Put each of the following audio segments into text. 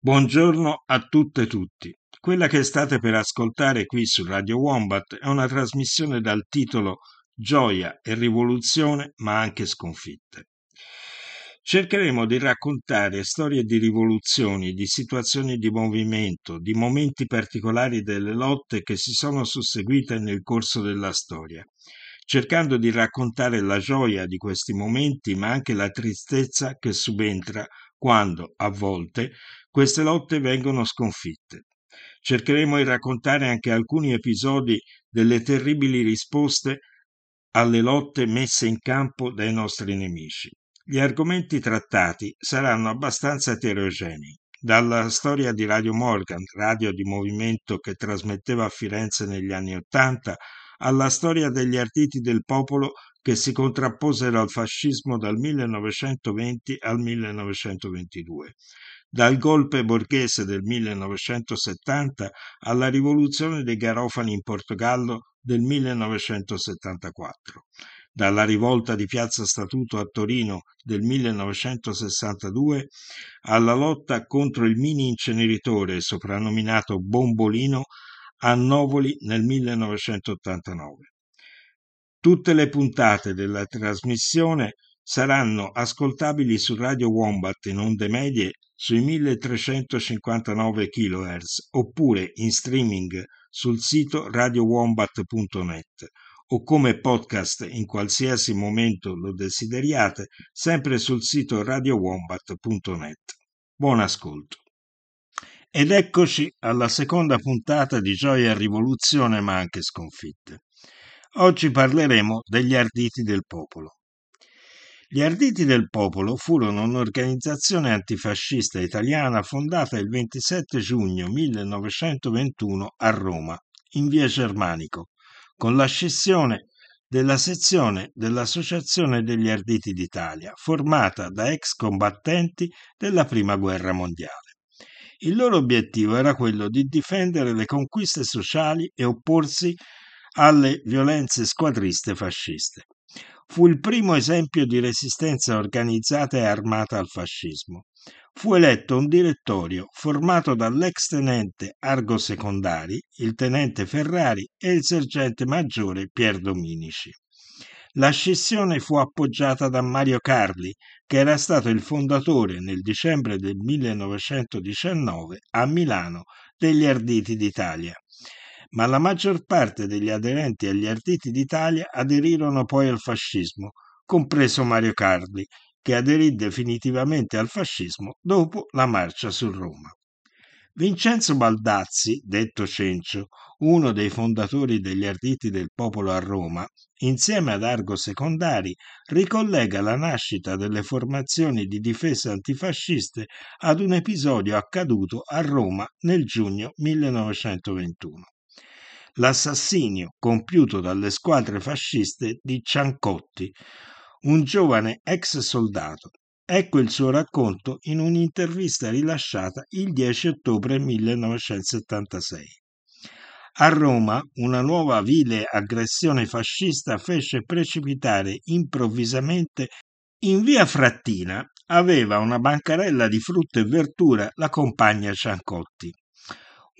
Buongiorno a tutte e tutti. Quella che state per ascoltare qui su Radio Wombat è una trasmissione dal titolo Gioia e rivoluzione, ma anche sconfitte. Cercheremo di raccontare storie di rivoluzioni, di situazioni di movimento, di momenti particolari delle lotte che si sono susseguite nel corso della storia, cercando di raccontare la gioia di questi momenti, ma anche la tristezza che subentra quando, a volte, queste lotte vengono sconfitte. Cercheremo di raccontare anche alcuni episodi delle terribili risposte alle lotte messe in campo dai nostri nemici. Gli argomenti trattati saranno abbastanza eterogenei, dalla storia di Radio Morgan, radio di movimento che trasmetteva a Firenze negli anni Ottanta, alla storia degli arditi del popolo che si contrapposero al fascismo dal 1920 al 1922, dal golpe borghese del 1970 alla rivoluzione dei Garofani in Portogallo del 1974 dalla rivolta di Piazza Statuto a Torino del 1962 alla lotta contro il mini inceneritore soprannominato Bombolino a Novoli nel 1989. Tutte le puntate della trasmissione saranno ascoltabili su Radio Wombat in onde medie sui 1359 kHz oppure in streaming sul sito radiowombat.net o come podcast in qualsiasi momento lo desideriate, sempre sul sito radiowombat.net. Buon ascolto. Ed eccoci alla seconda puntata di Gioia Rivoluzione, ma anche sconfitte. Oggi parleremo degli Arditi del Popolo. Gli Arditi del Popolo furono un'organizzazione antifascista italiana fondata il 27 giugno 1921 a Roma, in via Germanico, con la scissione della sezione dell'Associazione degli Arditi d'Italia, formata da ex combattenti della Prima Guerra Mondiale. Il loro obiettivo era quello di difendere le conquiste sociali e opporsi alle violenze squadriste fasciste. Fu il primo esempio di resistenza organizzata e armata al fascismo fu eletto un direttorio formato dall'ex tenente Argo Secondari, il tenente Ferrari e il sergente maggiore Pier Dominici. La scissione fu appoggiata da Mario Carli, che era stato il fondatore nel dicembre del 1919 a Milano degli Arditi d'Italia. Ma la maggior parte degli aderenti agli Arditi d'Italia aderirono poi al fascismo, compreso Mario Carli, che aderì definitivamente al fascismo dopo la marcia su Roma. Vincenzo Baldazzi, detto Cencio, uno dei fondatori degli Arditi del Popolo a Roma, insieme ad Argo Secondari, ricollega la nascita delle formazioni di difesa antifasciste ad un episodio accaduto a Roma nel giugno 1921. L'assassinio compiuto dalle squadre fasciste di Ciancotti, un giovane ex soldato. Ecco il suo racconto in un'intervista rilasciata il 10 ottobre 1976. A Roma una nuova vile aggressione fascista fece precipitare improvvisamente in via Frattina aveva una bancarella di frutta e verdura la compagna Ciancotti.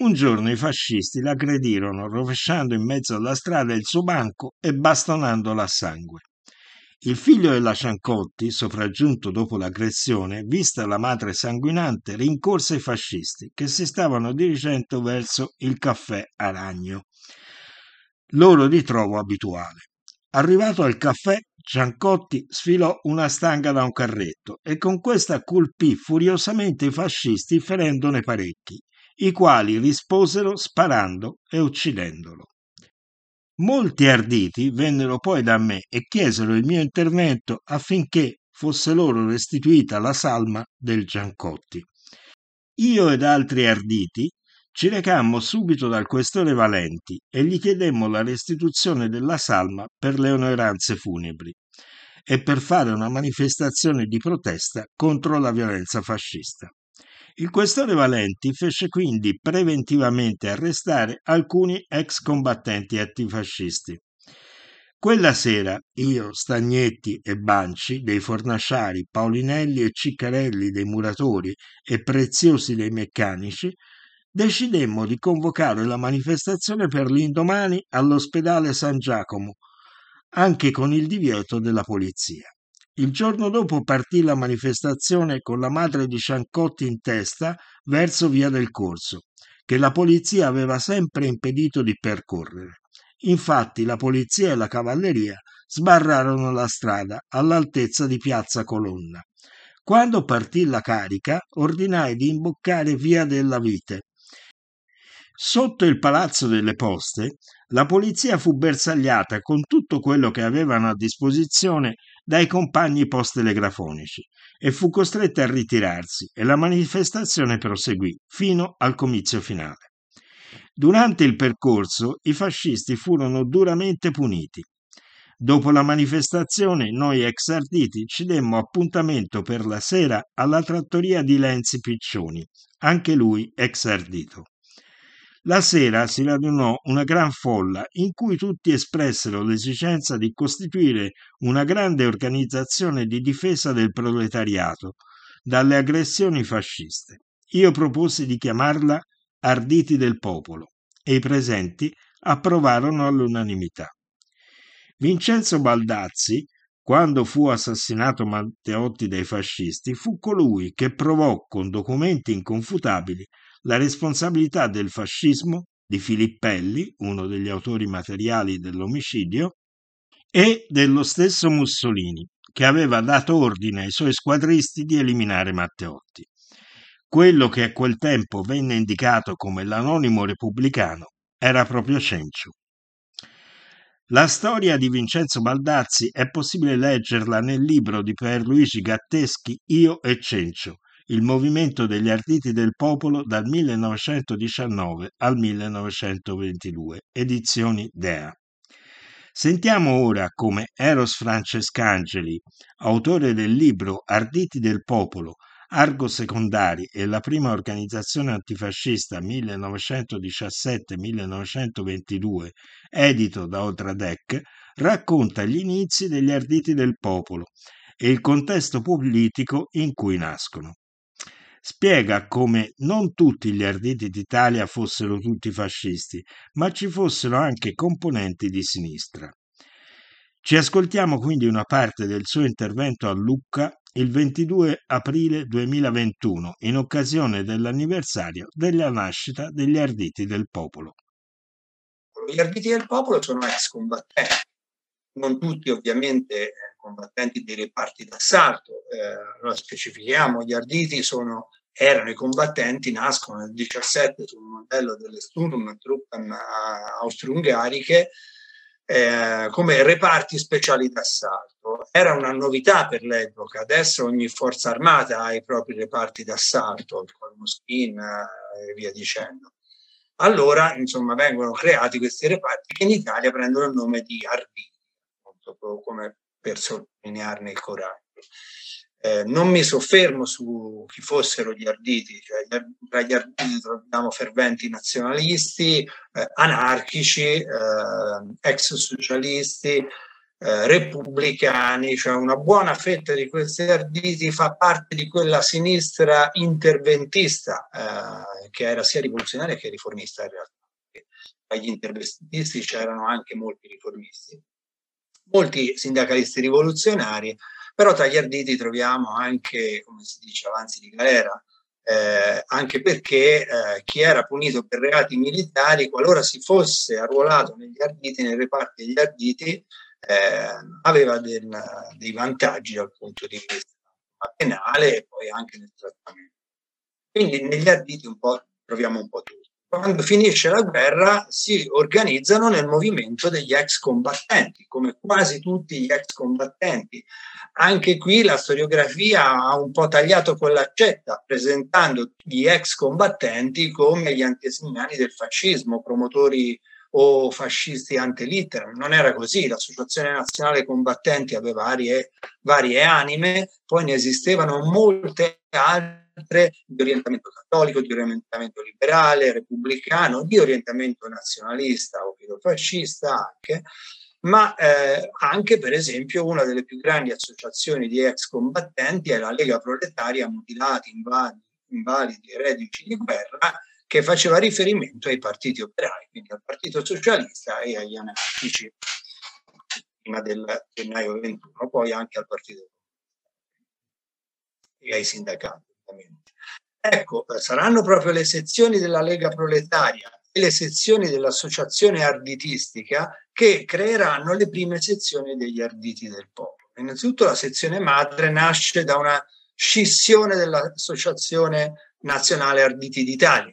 Un giorno i fascisti l'aggredirono rovesciando in mezzo alla strada il suo banco e bastonandola a sangue. Il figlio della Ciancotti, sopraggiunto dopo l'aggressione, vista la madre sanguinante, rincorse i fascisti che si stavano dirigendo verso il caffè Aragno, loro di trovo abituale. Arrivato al caffè, Ciancotti sfilò una stanga da un carretto e con questa colpì furiosamente i fascisti ferendone parecchi, i quali risposero sparando e uccidendolo. Molti arditi vennero poi da me e chiesero il mio intervento affinché fosse loro restituita la salma del Giancotti. Io ed altri arditi ci recammo subito dal questore Valenti e gli chiedemmo la restituzione della salma per le onoranze funebri e per fare una manifestazione di protesta contro la violenza fascista. Il questore Valenti fece quindi preventivamente arrestare alcuni ex combattenti antifascisti. Quella sera io, Stagnetti e Banci, dei fornasciari, Paulinelli e Ciccarelli dei muratori e Preziosi dei meccanici, decidemmo di convocare la manifestazione per l'indomani all'ospedale San Giacomo, anche con il divieto della polizia. Il giorno dopo partì la manifestazione con la madre di Ciancotti in testa verso via del Corso, che la polizia aveva sempre impedito di percorrere. Infatti la polizia e la cavalleria sbarrarono la strada all'altezza di piazza Colonna. Quando partì la carica, ordinai di imboccare via della Vite. Sotto il palazzo delle poste, la polizia fu bersagliata con tutto quello che avevano a disposizione dai compagni post-telegrafonici e fu costretta a ritirarsi e la manifestazione proseguì fino al comizio finale. Durante il percorso i fascisti furono duramente puniti. Dopo la manifestazione, noi ex arditi ci demmo appuntamento per la sera alla trattoria di Lenzi Piccioni, anche lui ex ardito. La sera si radunò una gran folla in cui tutti espressero l'esigenza di costituire una grande organizzazione di difesa del proletariato dalle aggressioni fasciste. Io proposi di chiamarla arditi del popolo e i presenti approvarono all'unanimità. Vincenzo Baldazzi, quando fu assassinato Matteotti dai fascisti, fu colui che provò con documenti inconfutabili la responsabilità del fascismo di Filippelli, uno degli autori materiali dell'omicidio, e dello stesso Mussolini, che aveva dato ordine ai suoi squadristi di eliminare Matteotti quello che a quel tempo venne indicato come l'anonimo repubblicano era proprio Cencio. La storia di Vincenzo Baldazzi è possibile leggerla nel libro di Pierluigi Gatteschi Io e Cencio, il movimento degli arditi del popolo dal 1919 al 1922, edizioni Dea. Sentiamo ora come Eros Francescangeli, autore del libro Arditi del popolo, Argo Secondari e la prima organizzazione antifascista 1917-1922, edito da Odradek, racconta gli inizi degli arditi del popolo e il contesto politico in cui nascono. Spiega come non tutti gli arditi d'Italia fossero tutti fascisti, ma ci fossero anche componenti di sinistra. Ci ascoltiamo quindi una parte del suo intervento a Lucca il 22 aprile 2021 in occasione dell'anniversario della nascita degli Arditi del Popolo. Gli Arditi del Popolo sono ex combattenti, non tutti ovviamente combattenti dei reparti d'assalto, eh, lo specifichiamo, gli Arditi sono, erano i combattenti, nascono nel 17 sul modello delle Sturmtruppen austro-ungariche eh, come reparti speciali d'assalto. Era una novità per l'epoca, adesso ogni forza armata ha i propri reparti d'assalto, il Cormoschin eh, e via dicendo. Allora, insomma, vengono creati questi reparti che in Italia prendono il nome di Arditi, come per sottolinearne il coraggio. Eh, non mi soffermo su chi fossero gli arditi, cioè tra gli arditi troviamo ferventi nazionalisti, eh, anarchici, eh, ex socialisti, eh, repubblicani, cioè una buona fetta di questi arditi fa parte di quella sinistra interventista eh, che era sia rivoluzionaria che riformista in realtà. Tra gli interventisti c'erano anche molti riformisti, molti sindacalisti rivoluzionari però tra gli arditi troviamo anche, come si dice, avanzi di galera, eh, anche perché eh, chi era punito per reati militari, qualora si fosse arruolato negli arditi, nei reparti degli arditi, eh, aveva del, dei vantaggi dal punto di vista penale e poi anche nel trattamento. Quindi negli arditi un po' troviamo un po' tutto quando finisce la guerra si organizzano nel movimento degli ex combattenti, come quasi tutti gli ex combattenti. Anche qui la storiografia ha un po' tagliato con l'accetta, presentando gli ex combattenti come gli antesignani del fascismo, promotori o fascisti ante. Non era così, l'Associazione Nazionale Combattenti aveva varie, varie anime, poi ne esistevano molte altre di orientamento cattolico, di orientamento liberale, repubblicano, di orientamento nazionalista o filofascista anche, ma eh, anche per esempio una delle più grandi associazioni di ex combattenti è la Lega Proletaria Mutilati, Invalidi, invalidi e Reduci di Guerra, che faceva riferimento ai partiti operai, quindi al Partito Socialista e agli anarchici prima del gennaio 21, poi anche al Partito e ai sindacati. Ovviamente. Ecco, saranno proprio le sezioni della Lega Proletaria e le sezioni dell'Associazione Arditistica che creeranno le prime sezioni degli Arditi del Popolo. Innanzitutto la sezione madre nasce da una scissione dell'Associazione Nazionale Arditi d'Italia.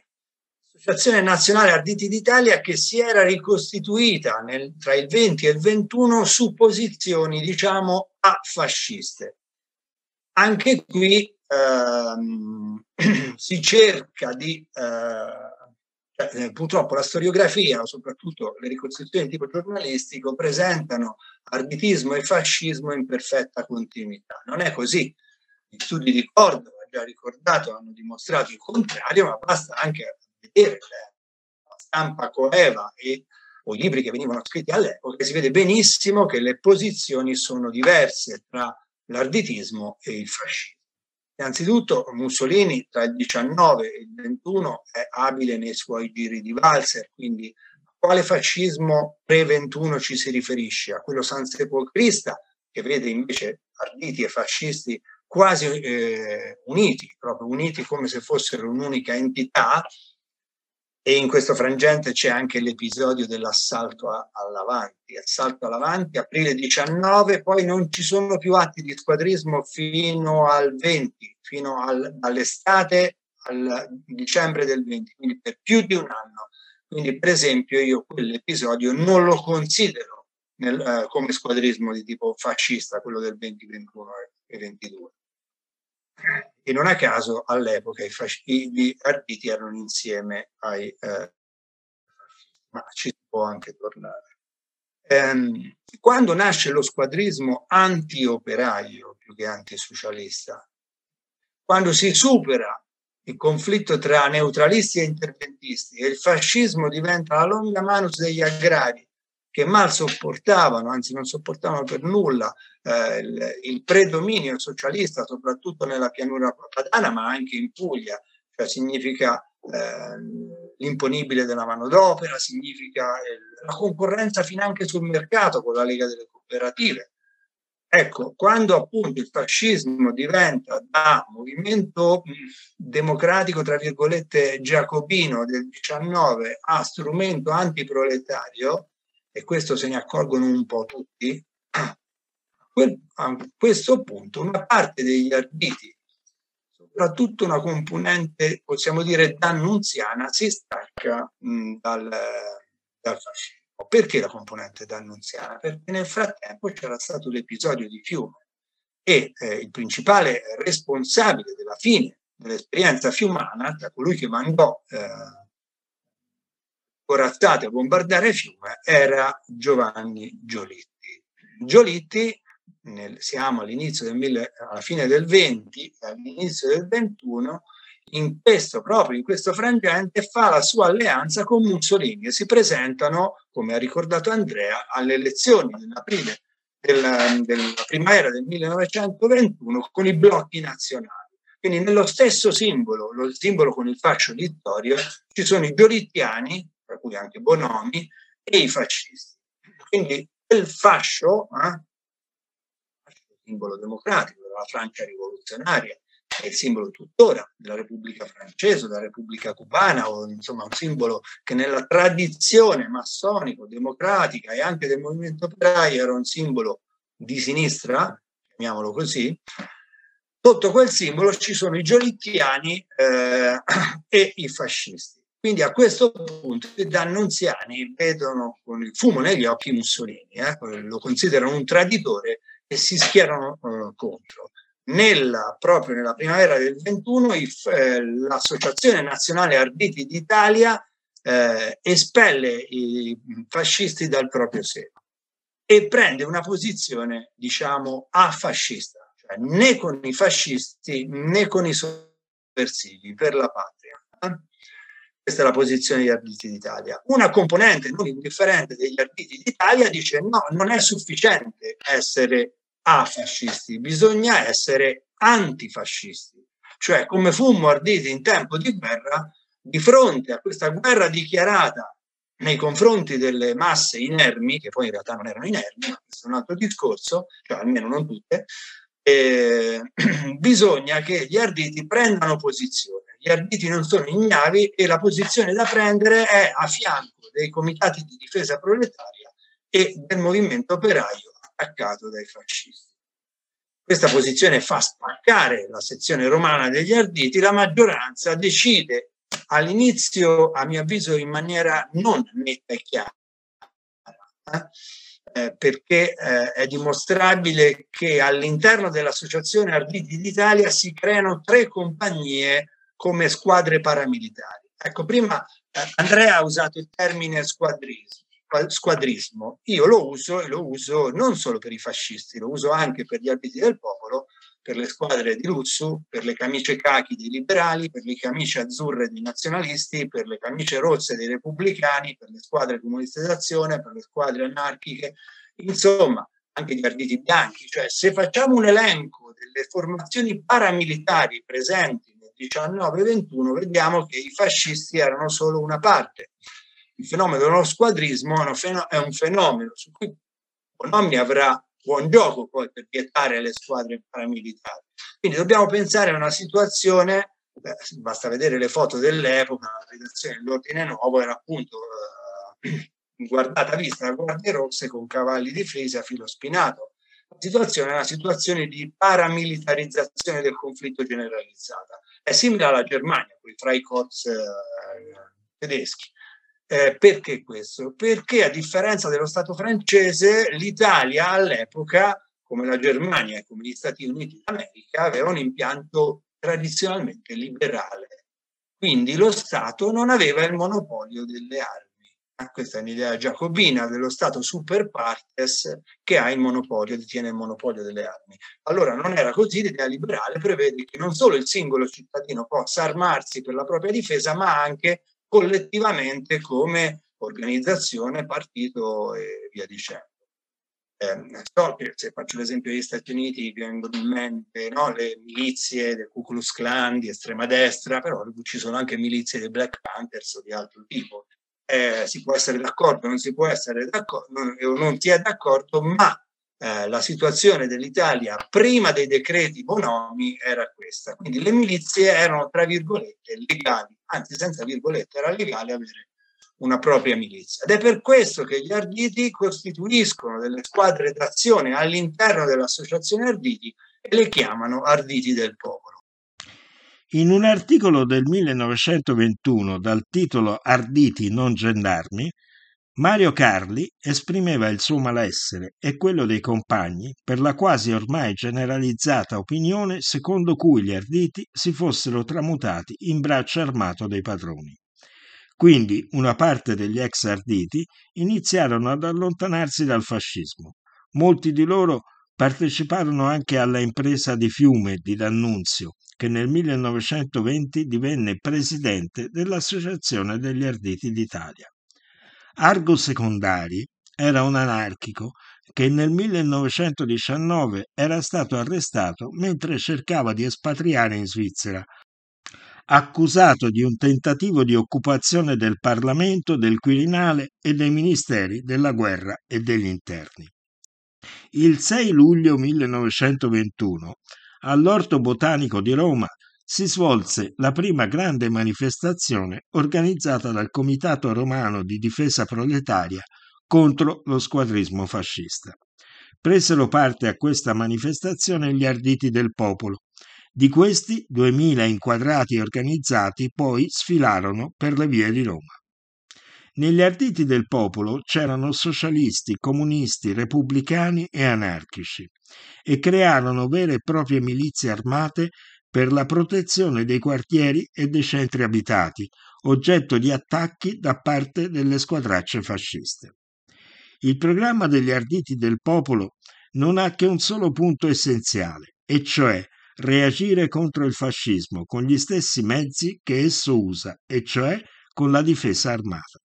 L'Associazione Nazionale Arditi d'Italia che si era ricostituita nel, tra il 20 e il 21 su posizioni, diciamo, afasciste. Anche qui ehm, si cerca di eh, cioè, eh, purtroppo la storiografia, soprattutto le ricostruzioni di tipo giornalistico, presentano arbitismo e fascismo in perfetta continuità. Non è così. Gli studi di Cordova, già ricordato, hanno dimostrato il contrario, ma basta anche vedere la stampa coeva e o i libri che venivano scritti all'epoca, si vede benissimo che le posizioni sono diverse tra l'arbitismo e il fascismo. Innanzitutto Mussolini tra il 19 e il 21 è abile nei suoi giri di valzer, quindi a quale fascismo pre-21 ci si riferisce? A quello sansepocrista che vede invece arditi e fascisti quasi eh, uniti, proprio uniti come se fossero un'unica entità, e in questo frangente c'è anche l'episodio dell'assalto all'Avanti. Assalto all'Avanti, aprile 19, poi non ci sono più atti di squadrismo fino al 20, fino al, all'estate, al dicembre del 20, quindi per più di un anno. Quindi per esempio io quell'episodio non lo considero nel, eh, come squadrismo di tipo fascista, quello del 20, 21 e 22. E non a caso all'epoca i, fasci- gli erano insieme ai eh, ma ci si può anche tornare. Ehm, quando nasce lo squadrismo anti-operaio più che antisocialista, quando si supera il conflitto tra neutralisti e interventisti e il fascismo diventa la longa manus degli agrari che mal sopportavano, anzi non sopportavano per nulla eh, il, il, predominio socialista, soprattutto nella pianura padana, ma anche in Puglia, cioè significa eh, l'imponibile della manodopera, significa il, la concorrenza finanche sul mercato con la Lega delle Cooperative. Ecco, quando appunto il fascismo diventa da movimento democratico, tra virgolette, giacobino del 19 a strumento antiproletario, e questo se ne accorgono un po' tutti, a questo punto una parte degli arditi, soprattutto una componente, possiamo dire, dannunziana, si stacca dal, dal fascismo. Perché la componente dannunziana? Perché nel frattempo c'era stato l'episodio di Fiume e eh, il principale responsabile della fine dell'esperienza fiumana, da colui che mandò eh, corazzate a bombardare Fiume era Giovanni Giolitti. Giolitti, nel, siamo all'inizio del alla fine del 20 all'inizio del 21, in questo, proprio in questo frangente, fa la sua alleanza con Mussolini e si presentano, come ha ricordato Andrea, alle elezioni dell'aprile della, della primavera del 1921 con i blocchi nazionali. Quindi nello stesso simbolo, lo simbolo con il fascio littorio, ci sono i giolittiani tra cui anche Bonomi, e i fascisti. Quindi quel fascio, eh, simbolo democratico della Francia rivoluzionaria, è il simbolo tuttora della Repubblica francese, della Repubblica cubana, o insomma un simbolo che nella tradizione massonico-democratica e anche del movimento operaio era un simbolo di sinistra, chiamiamolo così, sotto quel simbolo ci sono i giolittiani eh, e i fascisti. Quindi a questo punto i dannunziani vedono con il fumo negli occhi Mussolini, eh, lo considerano un traditore e si schierano eh, contro. Nella, proprio nella primavera del 21 il, eh, l'Associazione Nazionale Arditi d'Italia eh, espelle i fascisti dal proprio seno e prende una posizione, diciamo, afascista, cioè né con i fascisti né con i sovversivi per la patria. Questa è la posizione degli Arditi d'Italia. Una componente non indifferente degli Arditi d'Italia dice no, non è sufficiente essere afascisti, bisogna essere antifascisti. Cioè, come fummo arditi in tempo di guerra, di fronte a questa guerra dichiarata nei confronti delle masse inermi, che poi in realtà non erano inermi, questo è un altro discorso, cioè almeno non tutte, eh, bisogna che gli arditi prendano posizione. Gli arditi non sono ignavi e la posizione da prendere è a fianco dei comitati di difesa proletaria e del movimento operaio attaccato dai fascisti. Questa posizione fa spaccare la sezione romana degli arditi, la maggioranza decide all'inizio, a mio avviso, in maniera non netta e chiara, eh, perché eh, è dimostrabile che all'interno dell'Associazione Arditi d'Italia si creano tre compagnie come squadre paramilitari. Ecco, prima eh, Andrea ha usato il termine squadrismo squadrismo. Io lo uso e lo uso non solo per i fascisti, lo uso anche per gli abiti del popolo, per le squadre di Lussu, per le camicie cachi dei liberali, per le camicie azzurre dei nazionalisti, per le camicie rosse dei repubblicani, per le squadre comuniste d'azione, per le squadre anarchiche, insomma, anche gli arditi bianchi. Cioè, se facciamo un elenco delle formazioni paramilitari presenti nel 19-21, vediamo che i fascisti erano solo una parte il fenomeno dello squadrismo è un fenomeno su cui Bonomi avrà buon gioco poi per vietare le squadre paramilitari. Quindi dobbiamo pensare a una situazione, beh, basta vedere le foto dell'epoca, la redazione dell'Ordine Nuovo era appunto eh, guardata vista da guardie rosse con cavalli di a filo spinato. La situazione è una situazione di paramilitarizzazione del conflitto generalizzata. È simile alla Germania, con i Freikorps eh, tedeschi. Eh, perché questo? Perché a differenza dello Stato francese, l'Italia all'epoca, come la Germania e come gli Stati Uniti d'America, aveva un impianto tradizionalmente liberale. Quindi lo Stato non aveva il monopolio delle armi. Ah, questa è un'idea giacobina dello Stato super partes che ha il monopolio, detiene il monopolio delle armi. Allora non era così, l'idea liberale prevede che non solo il singolo cittadino possa armarsi per la propria difesa, ma anche collettivamente come organizzazione, partito e via dicendo. Eh, so che se faccio l'esempio degli Stati Uniti vengono in mente no, le milizie del Ku Klux Klan di estrema destra, però ci sono anche milizie dei Black Panthers o di altro tipo. Eh, si può essere d'accordo, non si può essere d'accordo, non, non si è d'accordo, ma eh, la situazione dell'Italia prima dei decreti Bonomi era questa. Quindi le milizie erano, tra virgolette, legali, anzi senza virgolette, era legale avere una propria milizia. Ed è per questo che gli Arditi costituiscono delle squadre d'azione all'interno dell'associazione Arditi e le chiamano Arditi del Popolo. In un articolo del 1921 dal titolo Arditi non gendarmi, Mario Carli esprimeva il suo malessere e quello dei compagni per la quasi ormai generalizzata opinione secondo cui gli arditi si fossero tramutati in braccio armato dei padroni. Quindi una parte degli ex arditi iniziarono ad allontanarsi dal fascismo. Molti di loro parteciparono anche alla impresa di Fiume di D'Annunzio, che nel 1920 divenne presidente dell'Associazione degli Arditi d'Italia. Argo Secondari era un anarchico che nel 1919 era stato arrestato mentre cercava di espatriare in Svizzera, accusato di un tentativo di occupazione del Parlamento, del Quirinale e dei ministeri della guerra e degli interni. Il 6 luglio 1921, all'Orto Botanico di Roma, si svolse la prima grande manifestazione organizzata dal Comitato Romano di Difesa Proletaria contro lo squadrismo fascista. Presero parte a questa manifestazione gli arditi del popolo. Di questi, 2000 inquadrati e organizzati poi sfilarono per le vie di Roma. Negli arditi del popolo c'erano socialisti, comunisti, repubblicani e anarchici e crearono vere e proprie milizie armate per la protezione dei quartieri e dei centri abitati, oggetto di attacchi da parte delle squadracce fasciste. Il programma degli arditi del popolo non ha che un solo punto essenziale, e cioè reagire contro il fascismo con gli stessi mezzi che esso usa, e cioè con la difesa armata.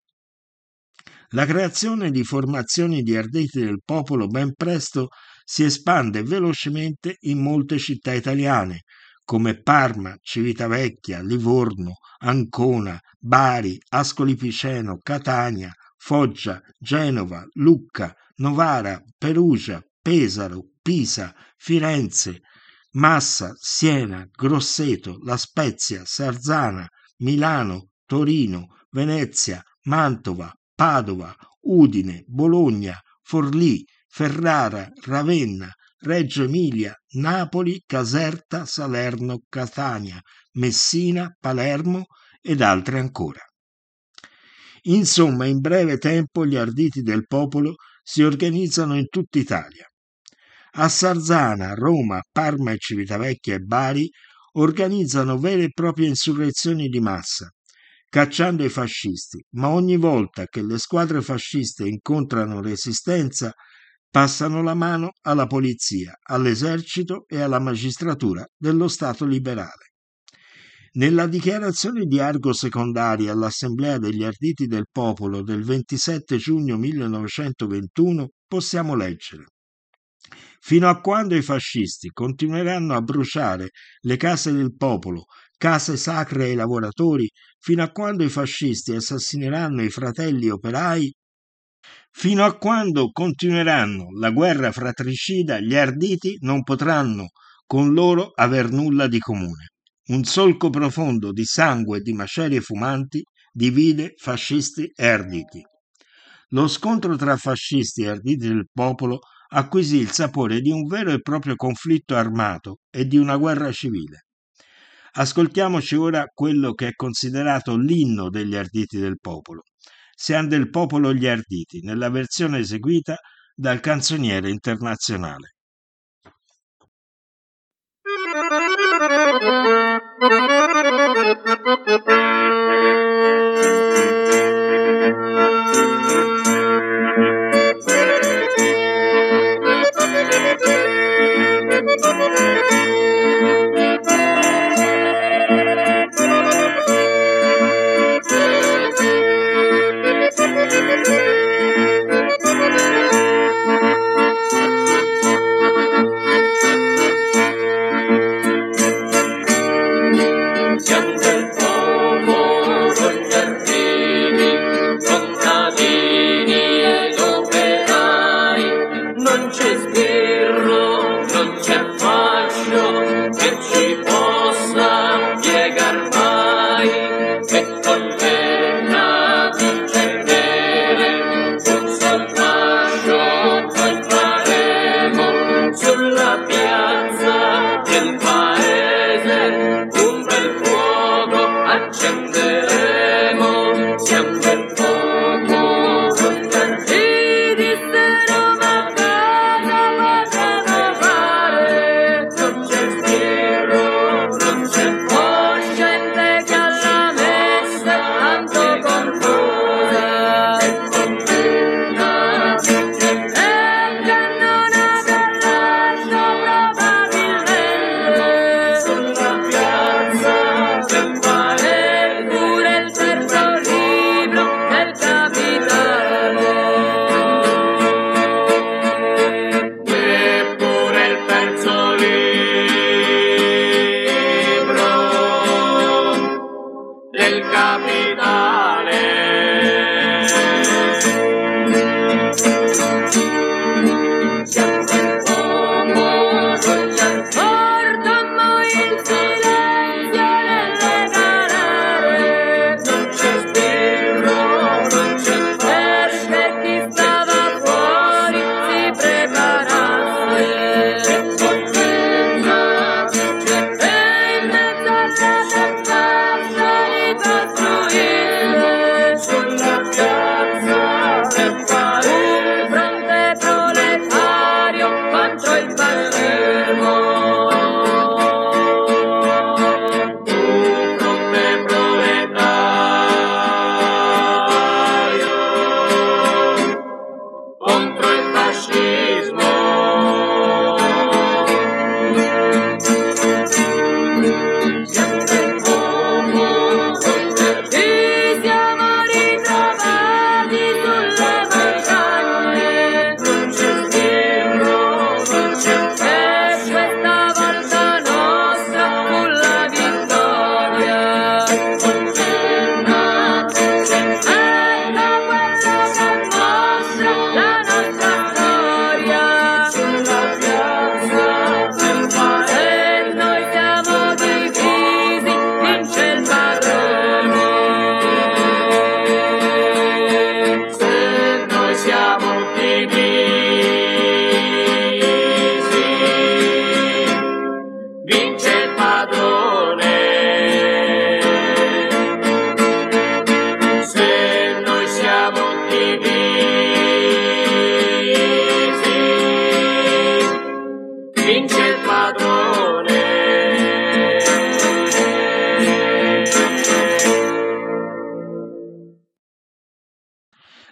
La creazione di formazioni di arditi del popolo ben presto si espande velocemente in molte città italiane, come Parma, Civitavecchia, Livorno, Ancona, Bari, Ascoli Piceno, Catania, Foggia, Genova, Lucca, Novara, Perugia, Pesaro, Pisa, Firenze, Massa, Siena, Grosseto, La Spezia, Sarzana, Milano, Torino, Venezia, Mantova, Padova, Udine, Bologna, Forlì, Ferrara, Ravenna, Reggio Emilia, Napoli, Caserta, Salerno, Catania, Messina, Palermo ed altre ancora. Insomma, in breve tempo gli arditi del popolo si organizzano in tutta Italia. A Sarzana, Roma, Parma e Civitavecchia e Bari organizzano vere e proprie insurrezioni di massa, cacciando i fascisti, ma ogni volta che le squadre fasciste incontrano resistenza passano la mano alla polizia, all'esercito e alla magistratura dello Stato liberale. Nella dichiarazione di Argo Secondaria all'Assemblea degli Arditi del Popolo del 27 giugno 1921 possiamo leggere Fino a quando i fascisti continueranno a bruciare le case del popolo, case sacre ai lavoratori, fino a quando i fascisti assassineranno i fratelli operai, Fino a quando continueranno la guerra fratricida, gli arditi non potranno con loro aver nulla di comune. Un solco profondo di sangue e di macerie fumanti divide fascisti e arditi. Lo scontro tra fascisti e arditi del popolo acquisì il sapore di un vero e proprio conflitto armato e di una guerra civile. Ascoltiamoci ora quello che è considerato l'inno degli arditi del popolo, siano del popolo gli arditi, nella versione eseguita dal canzoniere internazionale.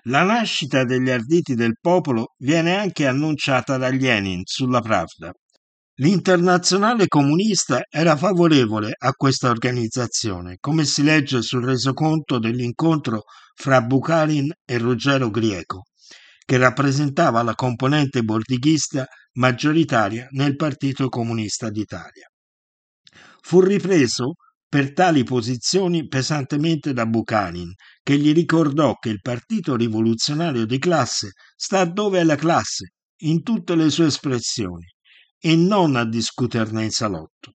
La nascita degli arditi del popolo viene anche annunciata da Lenin sulla Pravda. L'internazionale comunista era favorevole a questa organizzazione, come si legge sul resoconto dell'incontro fra Bukharin e Ruggero Grieco, che rappresentava la componente bordighista maggioritaria nel Partito Comunista d'Italia. Fu ripreso per tali posizioni pesantemente da Bukharin, che gli ricordò che il Partito Rivoluzionario di classe sta dove è la classe, in tutte le sue espressioni, e non a discuterne in salotto.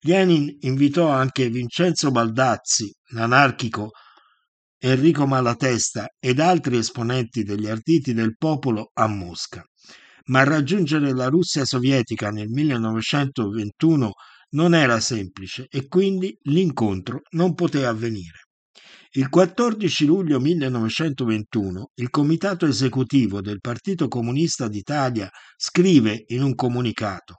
Lenin invitò anche Vincenzo Baldazzi, l'anarchico Enrico Malatesta ed altri esponenti degli arditi del popolo a Mosca, ma raggiungere la Russia sovietica nel 1921 non era semplice e quindi l'incontro non poté avvenire. Il 14 luglio 1921 il comitato esecutivo del Partito Comunista d'Italia scrive in un comunicato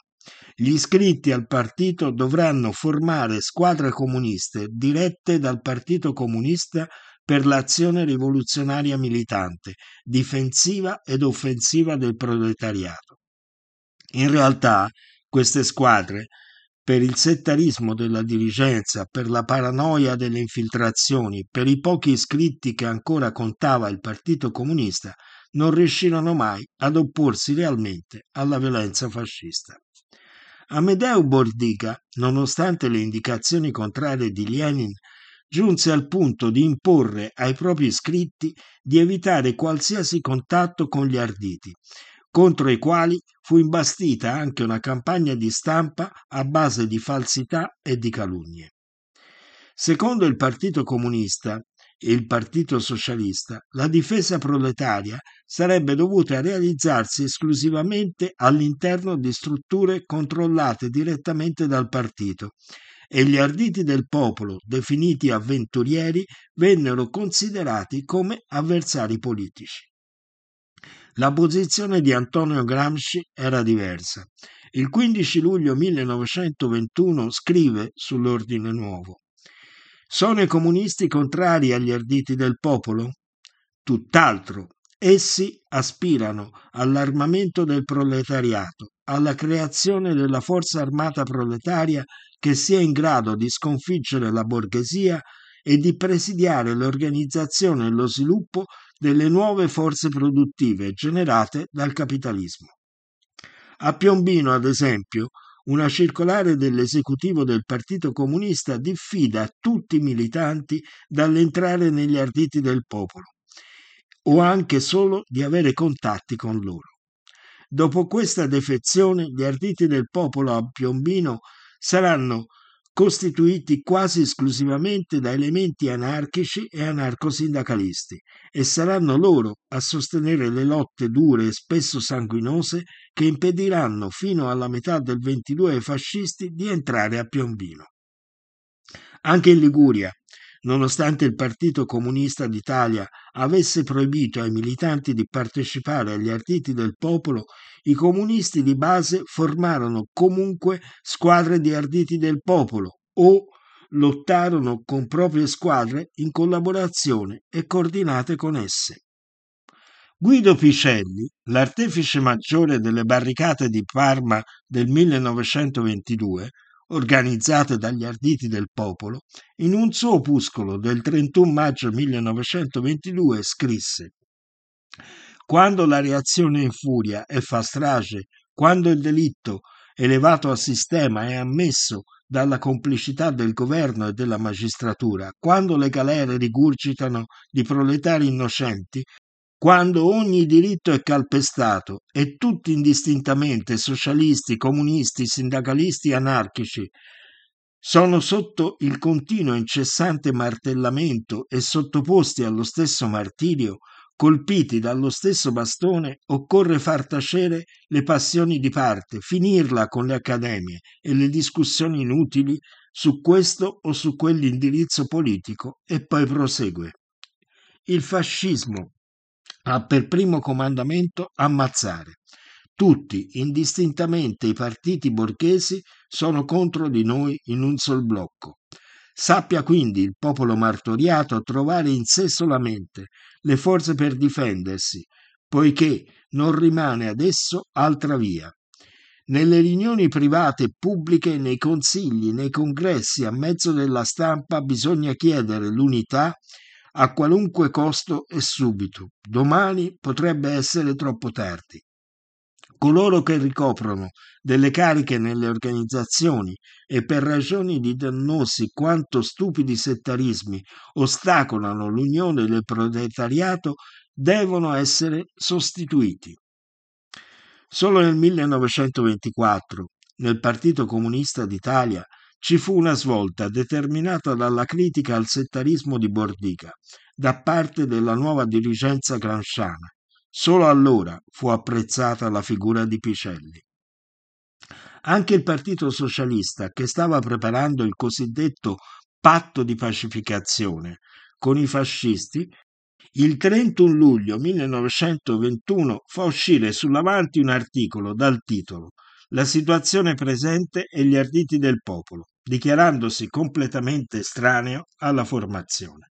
gli iscritti al partito dovranno formare squadre comuniste dirette dal Partito Comunista per l'azione rivoluzionaria militante, difensiva ed offensiva del proletariato. In realtà queste squadre per il settarismo della dirigenza, per la paranoia delle infiltrazioni, per i pochi iscritti che ancora contava il Partito Comunista, non riuscirono mai ad opporsi realmente alla violenza fascista. Amedeo Bordiga, nonostante le indicazioni contrarie di Lenin, giunse al punto di imporre ai propri iscritti di evitare qualsiasi contatto con gli arditi contro i quali fu imbastita anche una campagna di stampa a base di falsità e di calunnie. Secondo il Partito Comunista e il Partito Socialista, la difesa proletaria sarebbe dovuta realizzarsi esclusivamente all'interno di strutture controllate direttamente dal partito e gli arditi del popolo, definiti avventurieri, vennero considerati come avversari politici. La posizione di Antonio Gramsci era diversa. Il 15 luglio 1921 scrive sull'ordine nuovo. Sono i comunisti contrari agli arditi del popolo? Tutt'altro. Essi aspirano all'armamento del proletariato, alla creazione della forza armata proletaria che sia in grado di sconfiggere la borghesia e di presidiare l'organizzazione e lo sviluppo delle nuove forze produttive generate dal capitalismo. A Piombino, ad esempio, una circolare dell'esecutivo del Partito Comunista diffida tutti i militanti dall'entrare negli arditi del popolo o anche solo di avere contatti con loro. Dopo questa defezione, gli arditi del popolo a Piombino saranno costituiti quasi esclusivamente da elementi anarchici e anarcosindacalisti e saranno loro a sostenere le lotte dure e spesso sanguinose che impediranno fino alla metà del 22 ai fascisti di entrare a Piombino. Anche in Liguria, nonostante il Partito Comunista d'Italia avesse proibito ai militanti di partecipare agli arditi del popolo, i comunisti di base formarono comunque squadre di arditi del popolo o lottarono con proprie squadre in collaborazione e coordinate con esse. Guido Picelli, l'artefice maggiore delle barricate di Parma del 1922, organizzate dagli arditi del popolo, in un suo opuscolo del 31 maggio 1922 scrisse Quando la reazione infuria e fa strage, quando il delitto elevato a sistema è ammesso dalla complicità del governo e della magistratura, quando le galere rigurgitano di proletari innocenti, quando ogni diritto è calpestato e tutti indistintamente, socialisti, comunisti, sindacalisti, anarchici, sono sotto il continuo incessante martellamento e sottoposti allo stesso martirio, colpiti dallo stesso bastone, occorre far tacere le passioni di parte, finirla con le accademie e le discussioni inutili su questo o su quell'indirizzo politico e poi prosegue. Il fascismo ha per primo comandamento ammazzare. Tutti, indistintamente i partiti borghesi, sono contro di noi in un sol blocco. Sappia quindi il popolo martoriato trovare in sé solamente le forze per difendersi, poiché non rimane ad esso altra via. Nelle riunioni private e pubbliche, nei consigli, nei congressi, a mezzo della stampa, bisogna chiedere l'unità a qualunque costo e subito. Domani potrebbe essere troppo tardi. Coloro che ricoprono delle cariche nelle organizzazioni e per ragioni di dannosi quanto stupidi settarismi ostacolano l'unione del proletariato devono essere sostituiti. Solo nel 1924, nel Partito Comunista d'Italia, ci fu una svolta determinata dalla critica al settarismo di Bordica da parte della nuova dirigenza gramsciana. Solo allora fu apprezzata la figura di Picelli. Anche il Partito Socialista, che stava preparando il cosiddetto patto di pacificazione con i fascisti, il 31 luglio 1921 fa uscire sull'avanti un articolo dal titolo La situazione presente e gli arditi del popolo, dichiarandosi completamente estraneo alla formazione.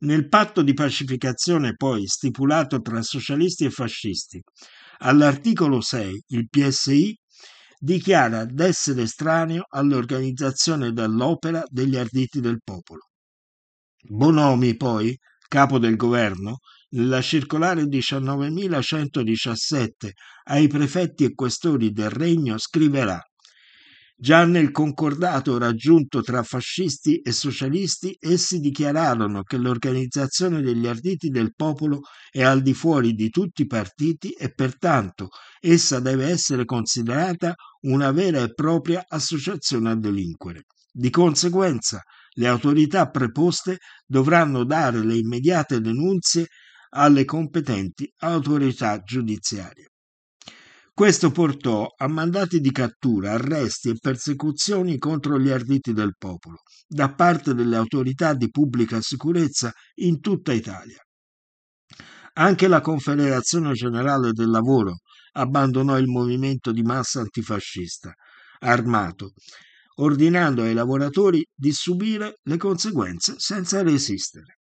Nel patto di pacificazione poi stipulato tra socialisti e fascisti, all'articolo 6 il PSI dichiara d'essere estraneo all'organizzazione dell'opera degli arditi del popolo. Bonomi poi capo del governo, nella circolare 19.117 ai prefetti e questori del regno scriverà Già nel concordato raggiunto tra fascisti e socialisti, essi dichiararono che l'organizzazione degli arditi del popolo è al di fuori di tutti i partiti e pertanto essa deve essere considerata una vera e propria associazione a delinquere. Di conseguenza, le autorità preposte dovranno dare le immediate denunzie alle competenti autorità giudiziarie. Questo portò a mandati di cattura, arresti e persecuzioni contro gli arditi del popolo da parte delle autorità di pubblica sicurezza in tutta Italia. Anche la Confederazione Generale del Lavoro abbandonò il movimento di massa antifascista armato ordinando ai lavoratori di subire le conseguenze senza resistere.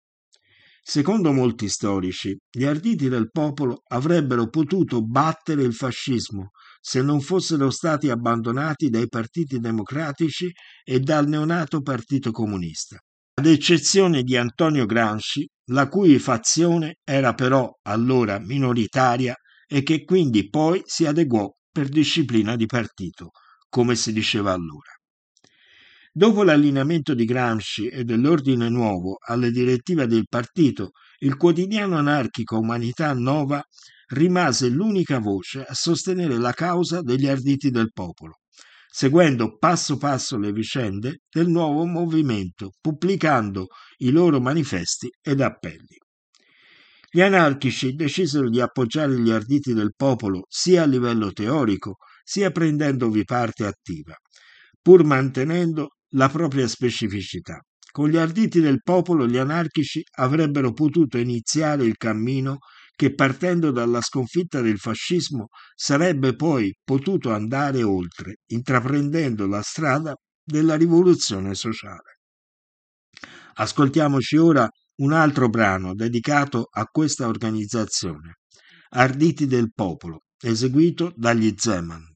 Secondo molti storici, gli arditi del popolo avrebbero potuto battere il fascismo se non fossero stati abbandonati dai partiti democratici e dal neonato Partito Comunista, ad eccezione di Antonio Gramsci, la cui fazione era però allora minoritaria e che quindi poi si adeguò per disciplina di partito, come si diceva allora. Dopo l'allineamento di Gramsci e dell'Ordine Nuovo alle direttive del partito, il quotidiano anarchico Umanità Nova rimase l'unica voce a sostenere la causa degli arditi del popolo, seguendo passo passo le vicende del nuovo movimento, pubblicando i loro manifesti ed appelli. Gli anarchici decisero di appoggiare gli arditi del popolo sia a livello teorico, sia prendendovi parte attiva, pur mantenendo la propria specificità. Con gli arditi del popolo gli anarchici avrebbero potuto iniziare il cammino che partendo dalla sconfitta del fascismo sarebbe poi potuto andare oltre, intraprendendo la strada della rivoluzione sociale. Ascoltiamoci ora un altro brano dedicato a questa organizzazione, Arditi del Popolo, eseguito dagli Zeman.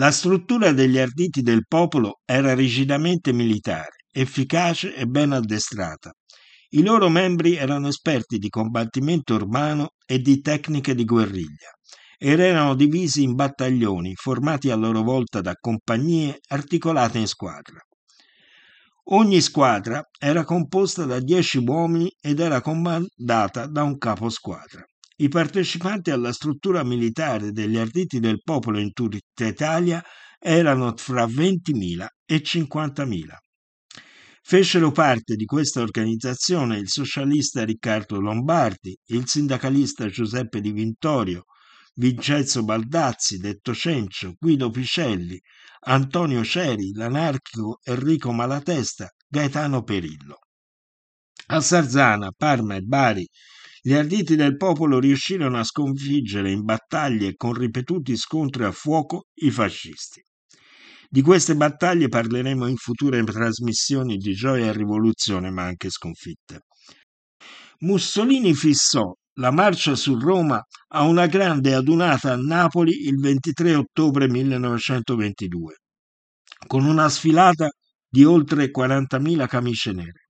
La struttura degli arditi del popolo era rigidamente militare, efficace e ben addestrata. I loro membri erano esperti di combattimento urbano e di tecniche di guerriglia ed erano divisi in battaglioni formati a loro volta da compagnie articolate in squadra. Ogni squadra era composta da dieci uomini ed era comandata da un capo squadra. I partecipanti alla struttura militare degli arditi del popolo in tutta Italia erano fra 20.000 e 50.000. Fecero parte di questa organizzazione il socialista Riccardo Lombardi, il sindacalista Giuseppe Di Vittorio, Vincenzo Baldazzi, detto Cencio, Guido Picelli, Antonio Ceri, l'anarchico Enrico Malatesta, Gaetano Perillo. A Sarzana, Parma e Bari gli arditi del popolo riuscirono a sconfiggere in battaglie con ripetuti scontri a fuoco i fascisti. Di queste battaglie parleremo in future trasmissioni di Gioia e Rivoluzione, ma anche sconfitte. Mussolini fissò la marcia su Roma a una grande adunata a Napoli il 23 ottobre 1922, con una sfilata di oltre 40.000 camicie nere.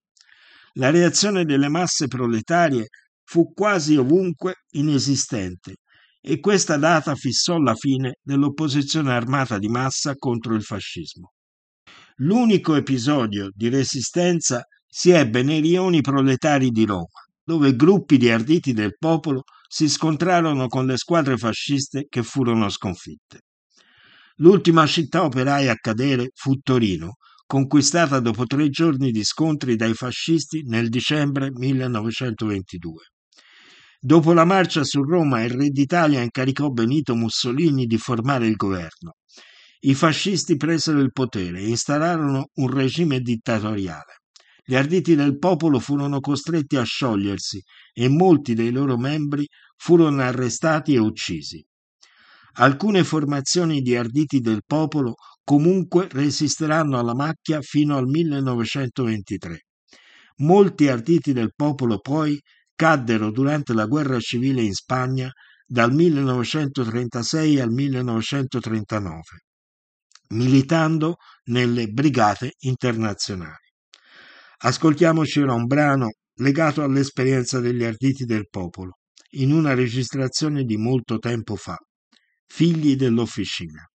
La reazione delle masse proletarie fu quasi ovunque inesistente e questa data fissò la fine dell'opposizione armata di massa contro il fascismo. L'unico episodio di resistenza si ebbe nei rioni proletari di Roma, dove gruppi di arditi del popolo si scontrarono con le squadre fasciste che furono sconfitte. L'ultima città operaia a cadere fu Torino, conquistata dopo tre giorni di scontri dai fascisti nel dicembre 1922. Dopo la marcia su Roma, il re d'Italia incaricò Benito Mussolini di formare il governo. I fascisti presero il potere e installarono un regime dittatoriale. Gli arditi del popolo furono costretti a sciogliersi e molti dei loro membri furono arrestati e uccisi. Alcune formazioni di arditi del popolo comunque resisteranno alla macchia fino al 1923. Molti arditi del popolo poi caddero durante la guerra civile in Spagna dal 1936 al 1939. militando nelle brigate internazionali. Ascoltiamoci ora un brano legato all'esperienza degli arditi del popolo, in una registrazione di molto tempo fa, Figli dell'officina.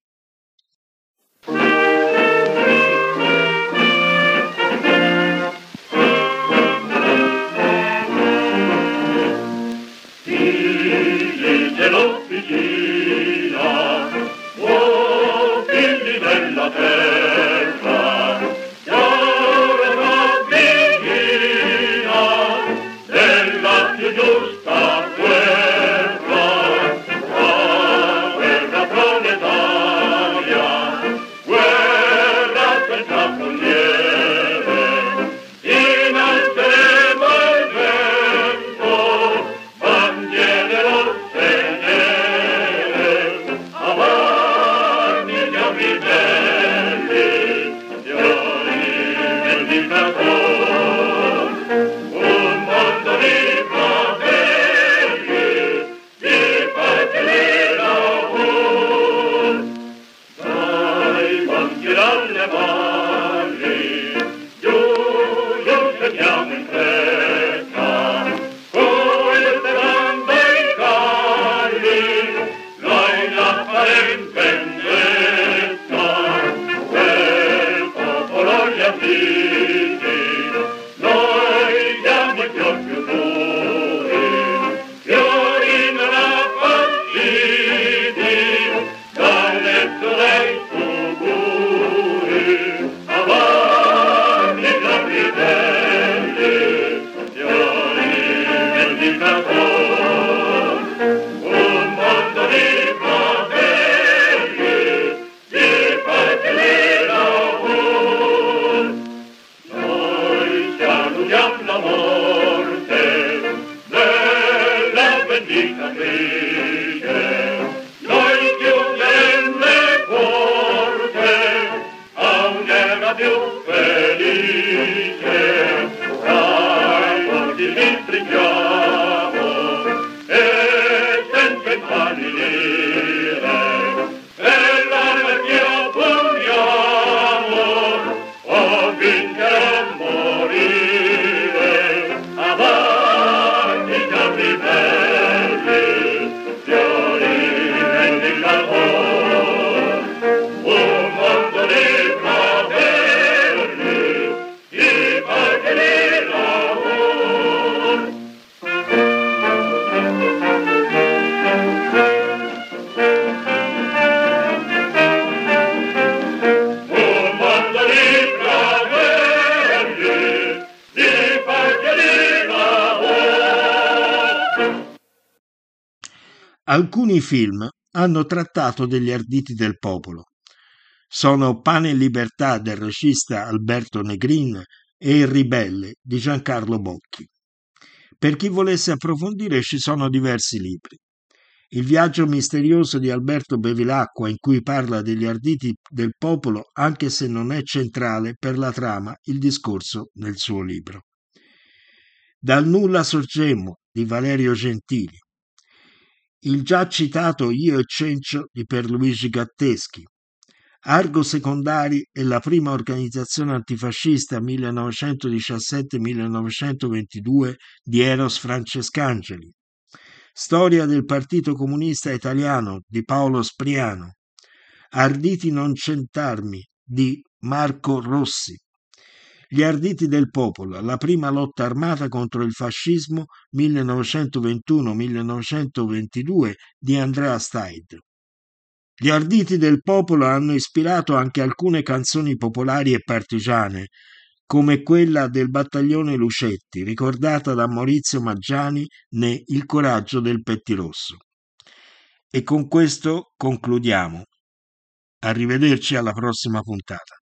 Alcuni film hanno trattato degli arditi del popolo. Sono Pane e Libertà del regista Alberto Negrin e Il ribelle di Giancarlo Bocchi. Per chi volesse approfondire ci sono diversi libri. Il viaggio misterioso di Alberto Bevilacqua in cui parla degli arditi del popolo anche se non è centrale per la trama il discorso nel suo libro. Dal nulla sorgemmo di Valerio Gentili. Il già citato Io e Cencio di Pierluigi Gatteschi. Argo Secondari è la prima organizzazione antifascista 1917-1922 di Eros Francescangeli. Storia del Partito Comunista Italiano di Paolo Spriano. Arditi non centarmi di Marco Rossi. Gli arditi del popolo, la prima lotta armata contro il fascismo 1921-1922 di Andrea Staid. Gli arditi del popolo hanno ispirato anche alcune canzoni popolari e partigiane, come quella del battaglione Lucetti, ricordata da Maurizio Maggiani ne Il coraggio del pettirosso. E con questo concludiamo. Arrivederci alla prossima puntata.